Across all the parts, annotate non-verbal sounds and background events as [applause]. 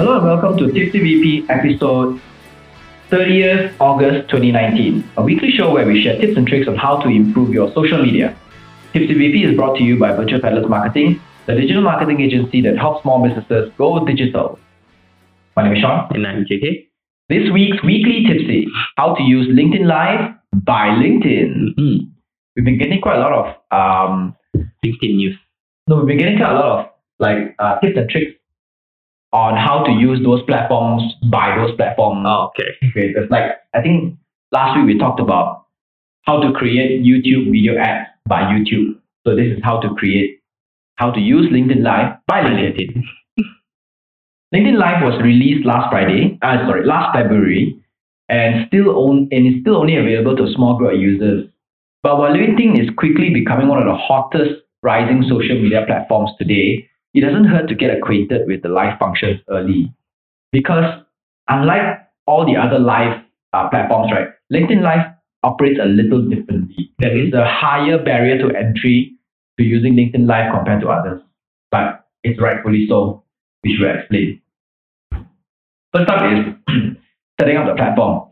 Hello and welcome to Tipsy VP episode 30th August 2019, a weekly show where we share tips and tricks on how to improve your social media. Tipsy VP is brought to you by Virtual Peddlers Marketing, the digital marketing agency that helps small businesses go digital. My name is Sean. And I'm JK. This week's weekly tipsy, how to use LinkedIn Live by LinkedIn. Mm-hmm. We've been getting quite a lot of um, LinkedIn news. no, we've been getting quite a lot of like uh, tips and tricks on how to use those platforms by those platforms. Oh, okay. creators. Like I think last week we talked about how to create YouTube video ads by YouTube. So this is how to create, how to use LinkedIn Live by LinkedIn. [laughs] LinkedIn. Live was released last Friday, uh, sorry, last February, and still on, and is still only available to a small group of users. But while LinkedIn is quickly becoming one of the hottest rising social media platforms today, it doesn't hurt to get acquainted with the live functions early. Because unlike all the other live uh, platforms, right, LinkedIn Live operates a little differently. There is a higher barrier to entry to using LinkedIn Live compared to others, but it's rightfully so, which we'll explain. First up is [clears throat] setting up the platform.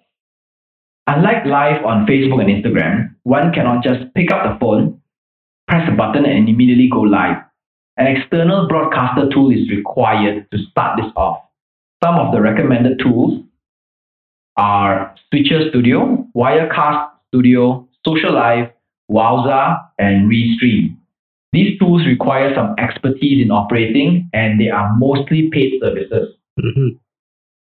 Unlike live on Facebook and Instagram, one cannot just pick up the phone, press a button, and immediately go live. An external broadcaster tool is required to start this off. Some of the recommended tools are Switcher Studio, Wirecast Studio, Socialive, Wowza, and Restream. These tools require some expertise in operating and they are mostly paid services. Mhm.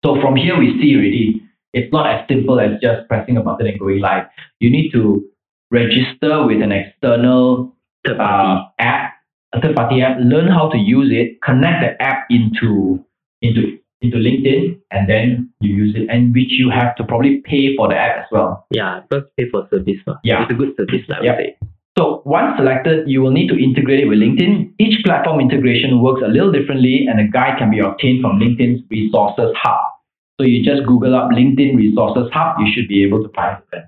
So from here we see already, it's not as simple as just pressing a button and going live. You need to register with an external uh, app, a third party app, learn how to use it, connect the app into into into LinkedIn, and then you use it, and which you have to probably pay for the app as well. yeah, first pay for service. Uh. Yeah. It's a good service, I would Yep. say. So once selected, you will need to integrate it with LinkedIn. Each platform integration works a little differently, and a guide can be obtained from LinkedIn's Resources Hub. So you just Google up LinkedIn Resources Hub, you should be able to find it.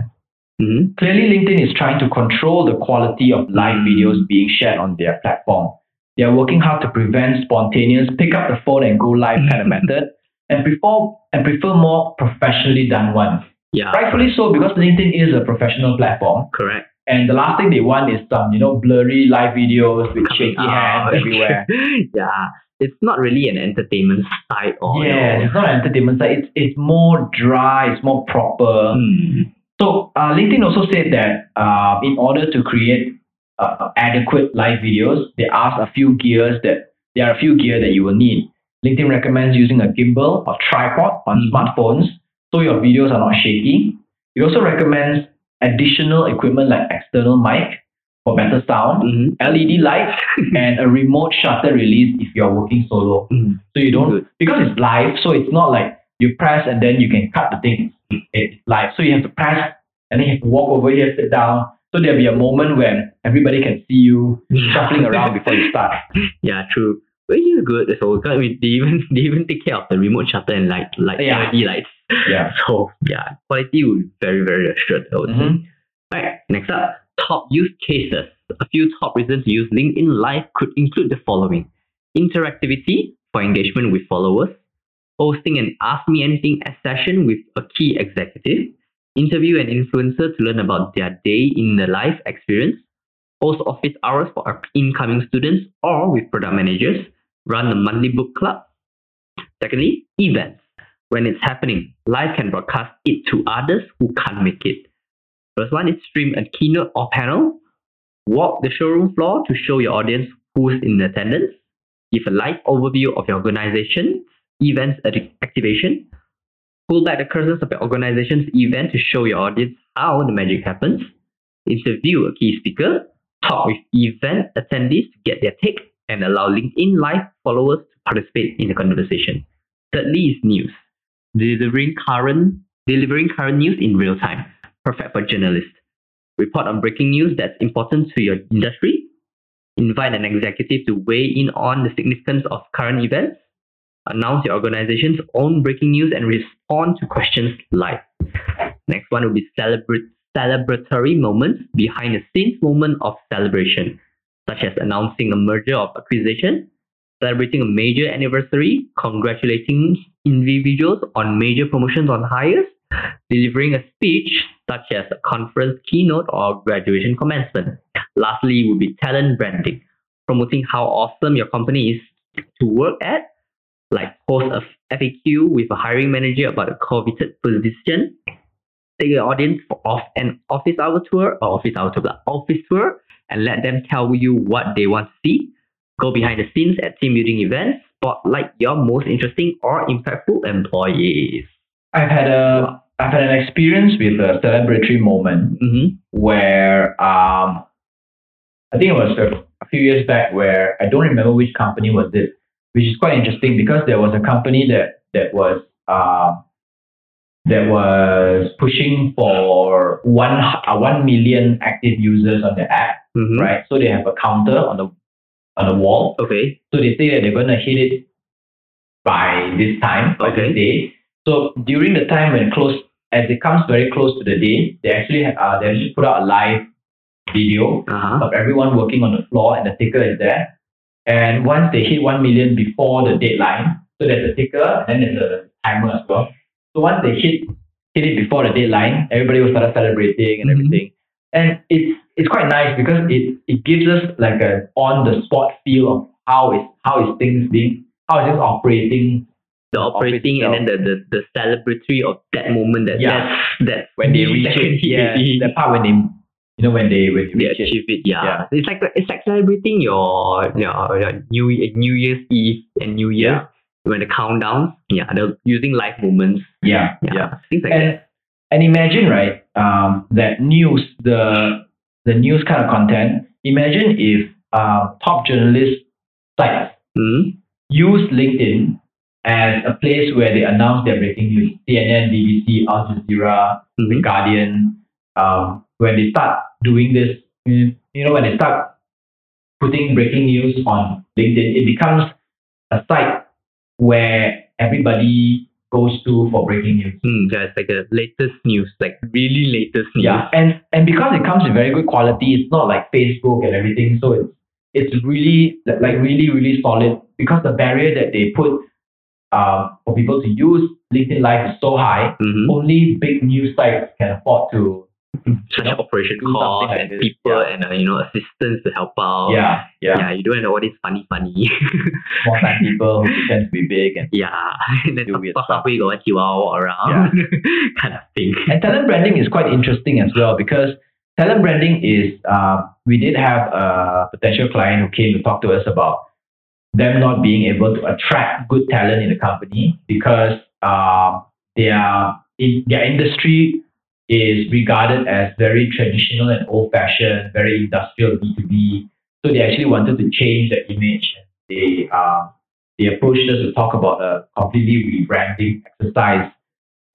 Mhm. Clearly, LinkedIn is trying to control the quality of live videos being shared on their platform. They are working hard to prevent spontaneous pick up the phone and go live kind of method, and prefer and prefer more professionally done ones. Yeah, Rightfully so, because LinkedIn is a professional platform. correct. And the last thing they want is some, you know, blurry live videos with shaky out. hands [laughs] everywhere. yeah, it's not really an entertainment site or. yeah, it's not an entertainment site. It's it's more dry. It's more proper. mm, So uh, LinkedIn also said that uh, in order to create uh, adequate live videos, they ask a few gears that there are a few gear that you will need. LinkedIn recommends using a gimbal or tripod on Mhm. smartphones so your videos are not shaky. It also recommends additional equipment like external mic for better sound, mhm. LED lights, [laughs] and a remote shutter release if you're working solo. Mm. So you don't because it's live, so it's not like you press and then you can cut the thing. Live, so you have to press and then you have to walk over here, sit down. So there'll be a moment when everybody can see you shuffling around before you start. [laughs] Yeah, true. Which is good as well. I mean, they even [laughs] they even take care of the remote shutter and light, like Yeah. LED lights. Yeah. [laughs] So yeah, quality would be very very assured. I would say. Mhm. Right. Next up, top use cases. A few top reasons to use LinkedIn Live could include the following: interactivity for engagement with followers, hosting an Ask Me Anything session with a key executive, interview an influencer to learn about their day in the life experience, host office hours for our incoming students or with product managers, run a monthly book club. Secondly, events. When it's happening, live can broadcast it to others who can't make it. First one is stream a keynote or panel, walk the showroom floor to show your audience who's in attendance, give a live overview of your organization, events activation, pull back the curtains of your organization's event to show your audience how the magic happens, interview a key speaker, talk with event attendees to get their take, and allow LinkedIn Live followers to participate in the conversation. Thirdly is news, delivering current delivering current news in real time, perfect for journalists. Report on breaking news that's important to your industry. Invite an executive to weigh in on the significance of current events. Announce your organization's own breaking news and respond to questions live. Next one will be celebrate celebratory moments behind the scenes moment of celebration, such as announcing a merger of acquisition, celebrating a major anniversary, congratulating individuals on major promotions on hires, delivering a speech such as a conference keynote or graduation commencement. Lastly, would be talent branding, promoting how awesome your company is to work at, like post a FAQ with a hiring manager about a coveted position, take the audience for off an office hour tour or office hour tour, but office tour, and let them tell you what they want to see. Go behind the scenes at team building events, spotlight your most interesting or impactful employees. I've had a I've had an experience with a celebratory moment Mm-hmm. where um, I think it was a, few years back where I don't remember which company was it, which is quite interesting because there was a company that that was uh, that was pushing for one uh, one million active users on the app, Mm-hmm. right? So they have a counter on the on the wall. Okay. So they say that they're going to hit it by this time, by Okay. this day. So during the time when close, as it comes very close to the day, they actually uh, they actually put out a live video Uh-huh. of everyone working on the floor and the ticker is there. And once they hit 1 million before the deadline, so there's a ticker and then there's a timer as well. So once they hit hit it before the deadline, everybody will start celebrating and Mhm. everything. And it's it's quite nice because it, it gives us like a on the spot feel of how is how is things being how is things operating The operating and then the, the, the celebratory of that moment that Yeah. that's, that's when they reach it. Yeah, that part when they you know when they when they achieve it. Yeah. Yeah. It's like it's like celebrating your your, your New New Year's Eve and New Year when the countdowns. Yeah, they're using live moments. Yeah, Yeah, yeah. things like that. and and imagine right um, that news the the news kind of content imagine if uh, top journalist sites Mm-hmm. use linkedin as a place where they announce their breaking news cnn bbc al jazeera the Mm-hmm. guardian um, when they start doing this you you know when they start putting breaking news on linkedin it becomes a site where everybody goes to for breaking news Mm, yeah, it's like the latest news, like really latest news. Yeah, and and because it comes with very good quality, it's not like Facebook and everything. So it's it's really like really really solid because the barrier that they put uh, for people to use LinkedIn Live is so high. Mm-hmm. Only big news sites can afford to. Such operation do something costs like and people yeah. and uh, you know assistants to help out. Yeah, yeah, Yeah, you don't have all this funny funny. [laughs] Small time people who pretend to be big and yeah. [laughs] And then Do weird halfway got chihuahua walk around. [laughs] kind of thing. and talent branding is quite interesting as well because talent branding is uh, we did have a potential client who came to talk to us about them not being able to attract good talent in the company because uh, their in their industry is regarded as very traditional and old fashioned, very industrial B2B. So they actually wanted to change the image. They uh, they approached us to talk about a completely rebranding exercise.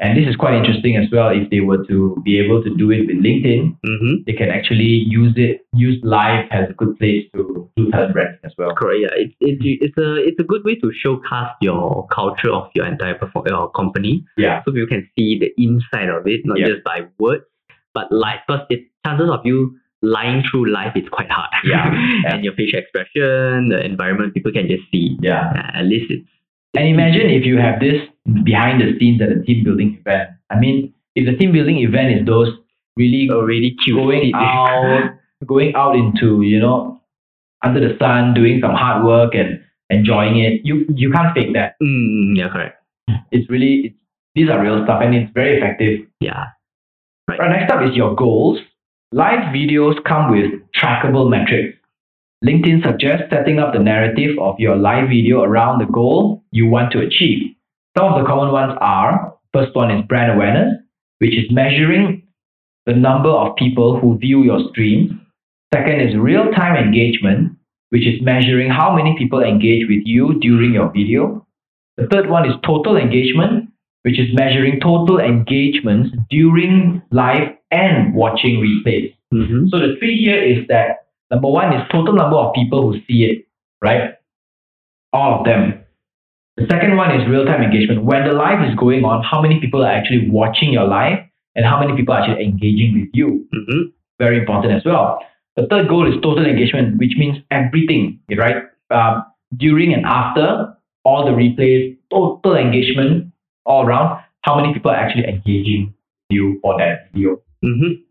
And this is quite interesting as well. If they were to be able to do it with LinkedIn, Mm-hmm. they can actually use it, use live as a good place to do talent branding as well. Correct. Yeah, it, it, it's a it's a good way to showcase your culture of your entire perform- your company, Yeah. so people can see the inside of it, not Yeah. just by words, but live. Because it chances of you lying through life is quite hard. Yeah, [laughs] yeah. and your facial expression, the environment, people can just see. Yeah. Uh, at least it's And imagine if you have this behind the scenes at a team building event. I mean, if the team building event is those really already cute. going out, going out into, you know, under the sun, doing some hard work and enjoying it, you you can't fake that. Mm, yeah, correct. It's really, it's, these are real stuff and it's very effective. Yeah. Right, next up is your goals. Live videos come with trackable metrics. LinkedIn suggests setting up the narrative of your live video around the goal you want to achieve. Some of the common ones are first one is brand awareness, which is measuring the number of people who view your stream. Second is real time engagement, which is measuring how many people engage with you during your video. The third one is total engagement, which is measuring total engagements during live and watching replays. Mm-hmm. So the three here is that number one is total number of people who see it, right? All of them. The second one is real time engagement. When the live is going on, how many people are actually watching your live and how many people are actually engaging with you? Mm-hmm. Very important as well. The third goal is total engagement, which means everything, right? Um, during and after all the replays, total engagement all around, how many people are actually engaging you for that video. Mm-hmm.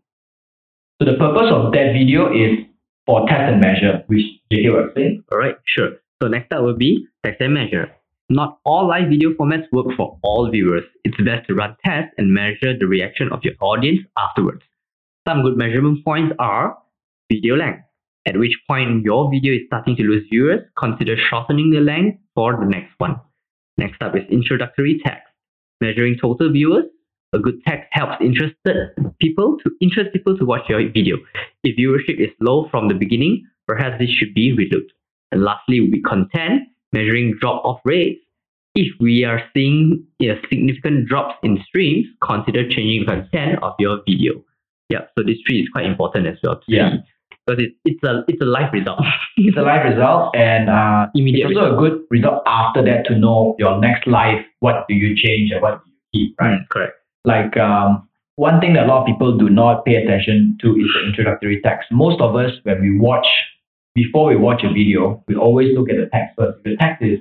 So the purpose of that video is for test and measure, which JK will explain. All right, sure. So next up will be test and measure. Not all live video formats work for all viewers. It's best to run tests and measure the reaction of your audience afterwards. Some good measurement points are video length. At which point your video is starting to lose viewers, consider shortening the length for the next one. Next up is introductory text. Measuring total viewers. A good text helps interested people to interest people to watch your video. If viewership is low from the beginning, perhaps this should be relooked. And lastly, we be content, measuring drop-off rates. If we are seeing a significant drops in streams, consider changing content of your video. Yeah, so this tree is quite important as well. Yeah. see because it's it's a it's a live result. [laughs] It's a live result and uh, Immediate it's also a good result after that to know your next life. what do you change and what do you keep, right? Mm, correct. like um, one thing that a lot of people do not pay attention to is the introductory text. Most of us, when we watch, before we watch a video, we always look at the text first. If the text is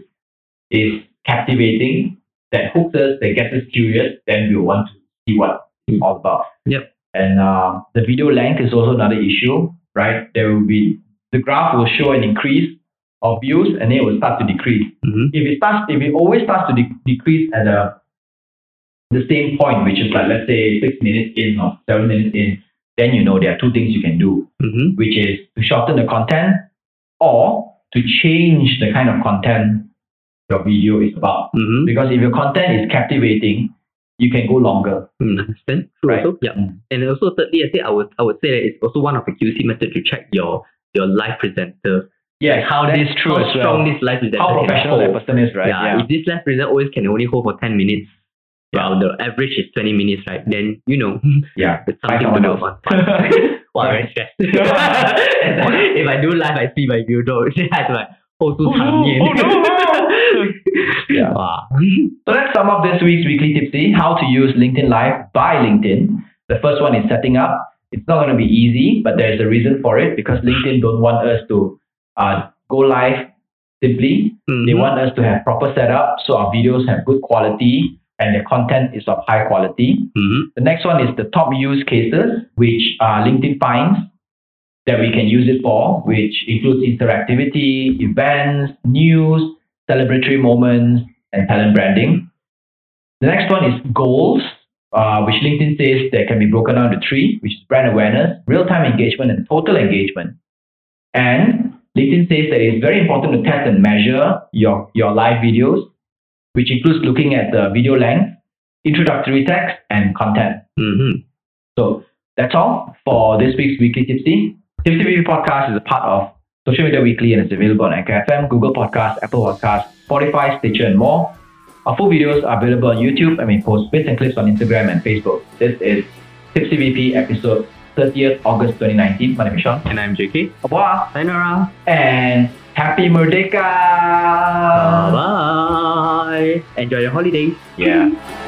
is captivating, that hooks us, that gets us curious, then we will want to see what it's all about. Yep. And um, the video length is also another issue, right? There will be the graph will show an increase of views, and then it will start to decrease hmm if it starts if it always starts to de- decrease at the the same point, which is like let's say six minutes in or seven minutes in, then you know there are two things you can do, hmm which is to shorten the content or to change the kind of content your video is about. hmm Because if your content is captivating, you can go longer. Mm, understand? True Right. Also, yeah. Mm. And also, thirdly, I say I would I would say that it's also one of the QC method to check your your live presenter. Yes, How that that is true how as well. strong this live presenter How professional that person is, right? Yeah, If this live presenter always can only hold for ten minutes, while the average is twenty minutes, right? Then you know [laughs] yeah. it's something to else. on. [laughs] wow, very stressed. [laughs] If I do live, I see my view though. I have to like hold two Oh, no, oh, no. Yeah. Wow. So let's sum up this week's weekly tipsy. How to use LinkedIn Live by LinkedIn. The first one is setting up. It's not going to be easy, but there's a reason for it because LinkedIn don't want us to uh, go live simply. They Mhm. want us to have proper setup so our videos have good quality and the content is of high quality. Mhm. The next one is the top use cases, which uh, LinkedIn finds that we can use it for, which includes interactivity, events, news, celebratory moments, and talent branding. The next one is goals, uh, which LinkedIn says that can be broken down to three, which is brand awareness, real-time engagement, and total engagement. And LinkedIn says that it's very important to test and measure your, your live videos, which includes looking at the video length, introductory text, and content. Mhm. So that's all for this week's Weekly Tipsy. Tipsy Review Podcast is a part of Social Media Weekly and it's available on Anchor FM, Google Podcast, Apple Podcast, Spotify, Stitcher, and more. Our full videos are available on YouTube and we post bits and clips on Instagram and Facebook. This is Tipsy VP episode 30th August 2019. My name is Sean. And I'm JK. Au revoir Sayonara. and Happy Merdeka! Bye. Enjoy your holidays. Yeah. [laughs]